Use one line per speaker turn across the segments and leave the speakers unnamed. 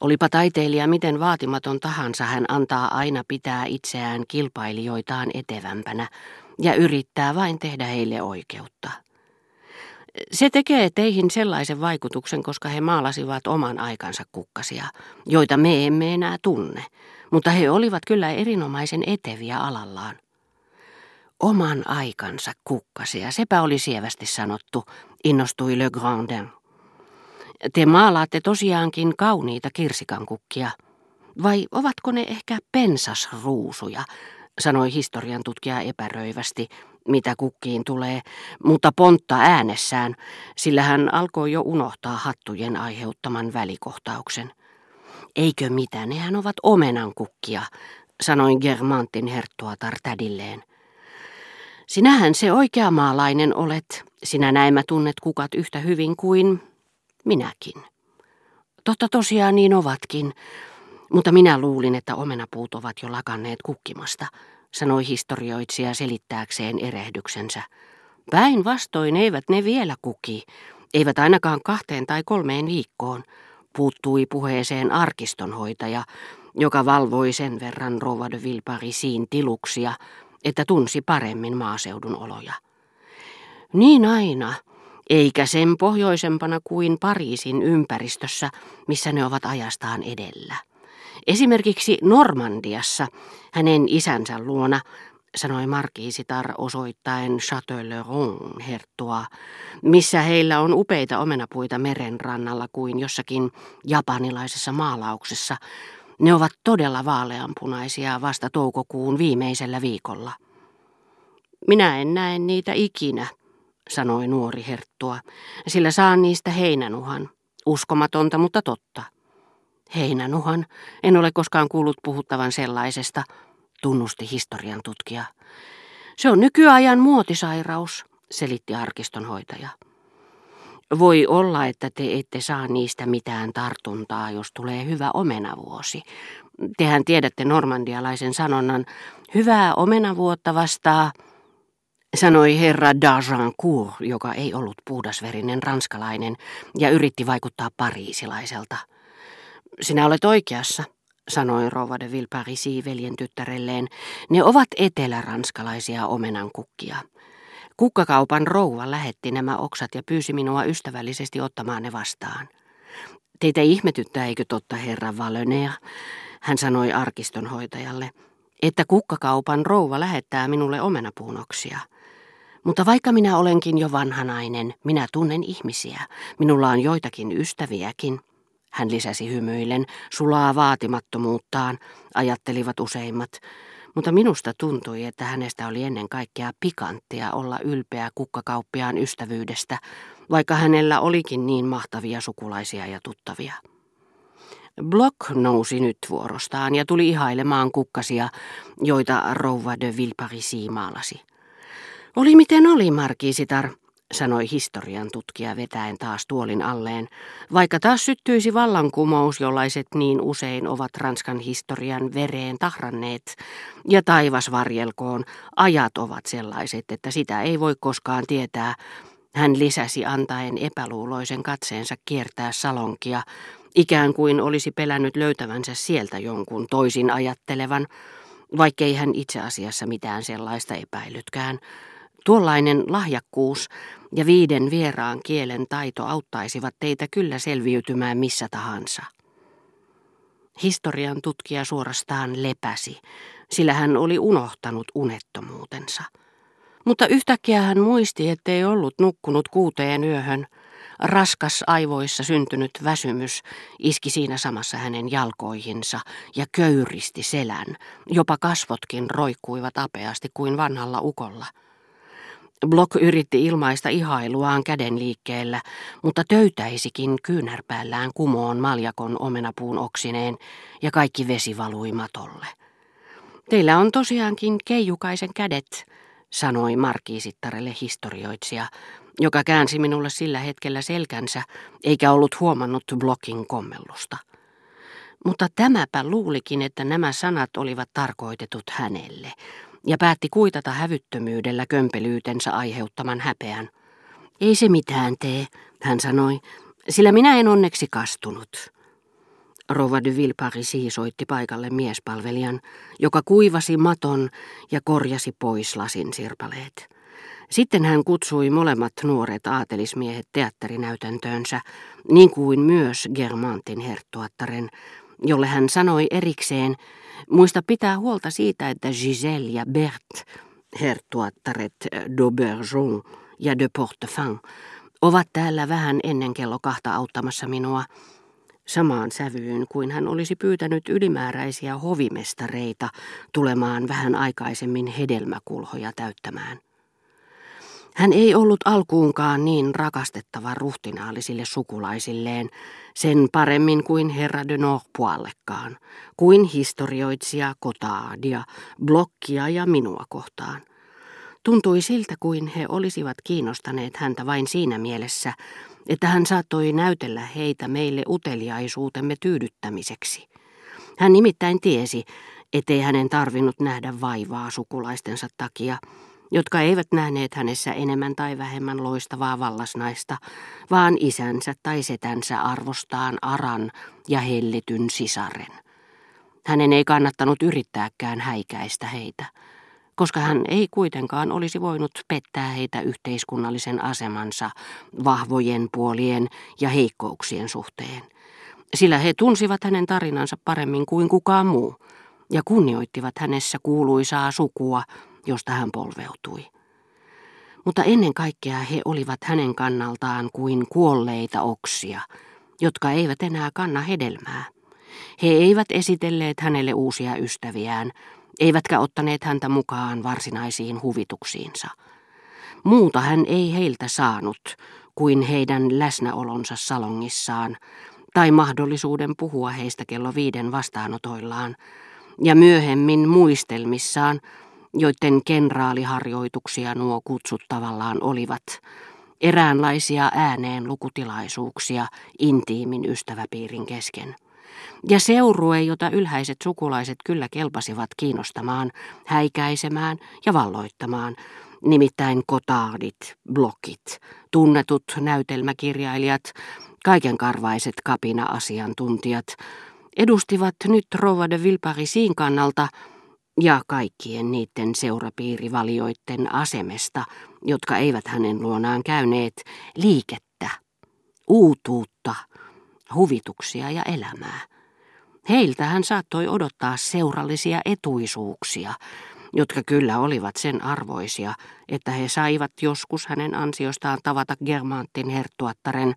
Olipa taiteilija miten vaatimaton tahansa, hän antaa aina pitää itseään kilpailijoitaan etevämpänä ja yrittää vain tehdä heille oikeutta. Se tekee teihin sellaisen vaikutuksen, koska he maalasivat oman aikansa kukkasia, joita me emme enää tunne, mutta he olivat kyllä erinomaisen eteviä alallaan. Oman aikansa kukkasia, sepä oli sievästi sanottu, innostui Le Grandin. Te maalaatte tosiaankin kauniita kirsikankukkia. Vai ovatko ne ehkä pensasruusuja, sanoi historian tutkija epäröivästi, mitä kukkiin tulee, mutta pontta äänessään, sillä hän alkoi jo unohtaa hattujen aiheuttaman välikohtauksen. Eikö mitä, nehän ovat omenan kukkia, sanoi Germantin herttuatar tädilleen. Sinähän se oikea maalainen olet, sinä näemä tunnet kukat yhtä hyvin kuin minäkin. Totta tosiaan niin ovatkin, mutta minä luulin, että omenapuut ovat jo lakanneet kukkimasta, sanoi historioitsija selittääkseen erehdyksensä. Päinvastoin eivät ne vielä kuki, eivät ainakaan kahteen tai kolmeen viikkoon, puuttui puheeseen arkistonhoitaja, joka valvoi sen verran Rova de Vilparisiin tiluksia, että tunsi paremmin maaseudun oloja. Niin aina, eikä sen pohjoisempana kuin Pariisin ympäristössä, missä ne ovat ajastaan edellä. Esimerkiksi Normandiassa hänen isänsä luona, sanoi markiisitar osoittaen Château-le-Ron herttua, missä heillä on upeita omenapuita meren rannalla kuin jossakin japanilaisessa maalauksessa. Ne ovat todella vaaleanpunaisia vasta toukokuun viimeisellä viikolla. Minä en näe niitä ikinä, sanoi nuori herttua, sillä saan niistä heinänuhan. Uskomatonta, mutta totta. Heinänuhan, en ole koskaan kuullut puhuttavan sellaisesta, tunnusti historian tutkija. Se on nykyajan muotisairaus, selitti arkistonhoitaja. Voi olla, että te ette saa niistä mitään tartuntaa, jos tulee hyvä omenavuosi. Tehän tiedätte normandialaisen sanonnan, hyvää omenavuotta vastaa sanoi herra d'Argencourt, joka ei ollut puhdasverinen ranskalainen ja yritti vaikuttaa pariisilaiselta. Sinä olet oikeassa, sanoi Rova de Villeparisi veljen tyttärelleen. Ne ovat eteläranskalaisia omenankukkia. Kukkakaupan rouva lähetti nämä oksat ja pyysi minua ystävällisesti ottamaan ne vastaan. Teitä ihmetyttää, eikö totta, herra Valener, hän sanoi arkistonhoitajalle, että kukkakaupan rouva lähettää minulle omenapuunoksia. Mutta vaikka minä olenkin jo vanhanainen, minä tunnen ihmisiä. Minulla on joitakin ystäviäkin. Hän lisäsi hymyillen, sulaa vaatimattomuuttaan, ajattelivat useimmat. Mutta minusta tuntui, että hänestä oli ennen kaikkea pikanttia olla ylpeä kukkakauppiaan ystävyydestä, vaikka hänellä olikin niin mahtavia sukulaisia ja tuttavia. Block nousi nyt vuorostaan ja tuli ihailemaan kukkasia, joita rouva de Villeparisi maalasi. Oli miten oli, markiisitar, sanoi historian tutkija vetäen taas tuolin alleen, vaikka taas syttyisi vallankumous, jollaiset niin usein ovat Ranskan historian vereen tahranneet, ja taivas varjelkoon, ajat ovat sellaiset, että sitä ei voi koskaan tietää, hän lisäsi antaen epäluuloisen katseensa kiertää salonkia, ikään kuin olisi pelännyt löytävänsä sieltä jonkun toisin ajattelevan, vaikkei hän itse asiassa mitään sellaista epäilytkään, Tuollainen lahjakkuus ja viiden vieraan kielen taito auttaisivat teitä kyllä selviytymään missä tahansa. Historian tutkija suorastaan lepäsi, sillä hän oli unohtanut unettomuutensa. Mutta yhtäkkiä hän muisti, ettei ollut nukkunut kuuteen yöhön. Raskas aivoissa syntynyt väsymys iski siinä samassa hänen jalkoihinsa ja köyristi selän. Jopa kasvotkin roikkuivat apeasti kuin vanhalla ukolla. Block yritti ilmaista ihailuaan käden liikkeellä, mutta töytäisikin kyynärpäällään kumoon maljakon omenapuun oksineen ja kaikki vesi valui matolle. Teillä on tosiaankin keijukaisen kädet, sanoi markiisittarelle historioitsija, joka käänsi minulle sillä hetkellä selkänsä, eikä ollut huomannut Blockin kommellusta. Mutta tämäpä luulikin, että nämä sanat olivat tarkoitetut hänelle, ja päätti kuitata hävyttömyydellä kömpelyytensä aiheuttaman häpeän. Ei se mitään tee, hän sanoi, sillä minä en onneksi kastunut. Rova de Villeparisi soitti paikalle miespalvelijan, joka kuivasi maton ja korjasi pois lasin sirpaleet. Sitten hän kutsui molemmat nuoret aatelismiehet teatterinäytäntöönsä, niin kuin myös Germantin herttuattaren, jolle hän sanoi erikseen, muista pitää huolta siitä, että Giselle ja Bert, herttuattaret d'Auberjon ja de Portefin, ovat täällä vähän ennen kello kahta auttamassa minua, samaan sävyyn kuin hän olisi pyytänyt ylimääräisiä hovimestareita tulemaan vähän aikaisemmin hedelmäkulhoja täyttämään. Hän ei ollut alkuunkaan niin rakastettava ruhtinaallisille sukulaisilleen, sen paremmin kuin herra de Norpoallekaan, kuin historioitsija Kotaadia, Blokkia ja minua kohtaan. Tuntui siltä, kuin he olisivat kiinnostaneet häntä vain siinä mielessä, että hän saattoi näytellä heitä meille uteliaisuutemme tyydyttämiseksi. Hän nimittäin tiesi, ettei hänen tarvinnut nähdä vaivaa sukulaistensa takia, jotka eivät nähneet hänessä enemmän tai vähemmän loistavaa vallasnaista, vaan isänsä tai setänsä arvostaan aran ja hellityn sisaren. Hänen ei kannattanut yrittääkään häikäistä heitä koska hän ei kuitenkaan olisi voinut pettää heitä yhteiskunnallisen asemansa vahvojen puolien ja heikkouksien suhteen. Sillä he tunsivat hänen tarinansa paremmin kuin kukaan muu ja kunnioittivat hänessä kuuluisaa sukua, josta hän polveutui. Mutta ennen kaikkea he olivat hänen kannaltaan kuin kuolleita oksia, jotka eivät enää kanna hedelmää. He eivät esitelleet hänelle uusia ystäviään, eivätkä ottaneet häntä mukaan varsinaisiin huvituksiinsa. Muuta hän ei heiltä saanut kuin heidän läsnäolonsa salongissaan tai mahdollisuuden puhua heistä kello viiden vastaanotoillaan ja myöhemmin muistelmissaan, joiden kenraaliharjoituksia nuo kutsut tavallaan olivat, eräänlaisia ääneen lukutilaisuuksia intiimin ystäväpiirin kesken. Ja seurue, jota ylhäiset sukulaiset kyllä kelpasivat kiinnostamaan, häikäisemään ja valloittamaan, nimittäin kotaadit, blokit, tunnetut näytelmäkirjailijat, kaikenkarvaiset kapina-asiantuntijat, edustivat nyt Rova de Vilparisiin kannalta ja kaikkien niiden seurapiirivalioitten asemesta, jotka eivät hänen luonaan käyneet, liikettä, uutuutta, huvituksia ja elämää. Heiltä hän saattoi odottaa seurallisia etuisuuksia, jotka kyllä olivat sen arvoisia, että he saivat joskus hänen ansiostaan tavata Germantin herttuattaren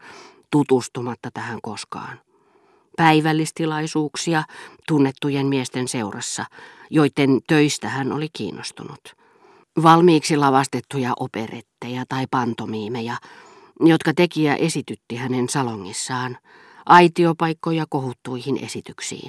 tutustumatta tähän koskaan. Päivällistilaisuuksia tunnettujen miesten seurassa, joiden töistä hän oli kiinnostunut. Valmiiksi lavastettuja operetteja tai pantomiimeja, jotka tekijä esitytti hänen salongissaan – aitiopaikkoja kohuttuihin esityksiin.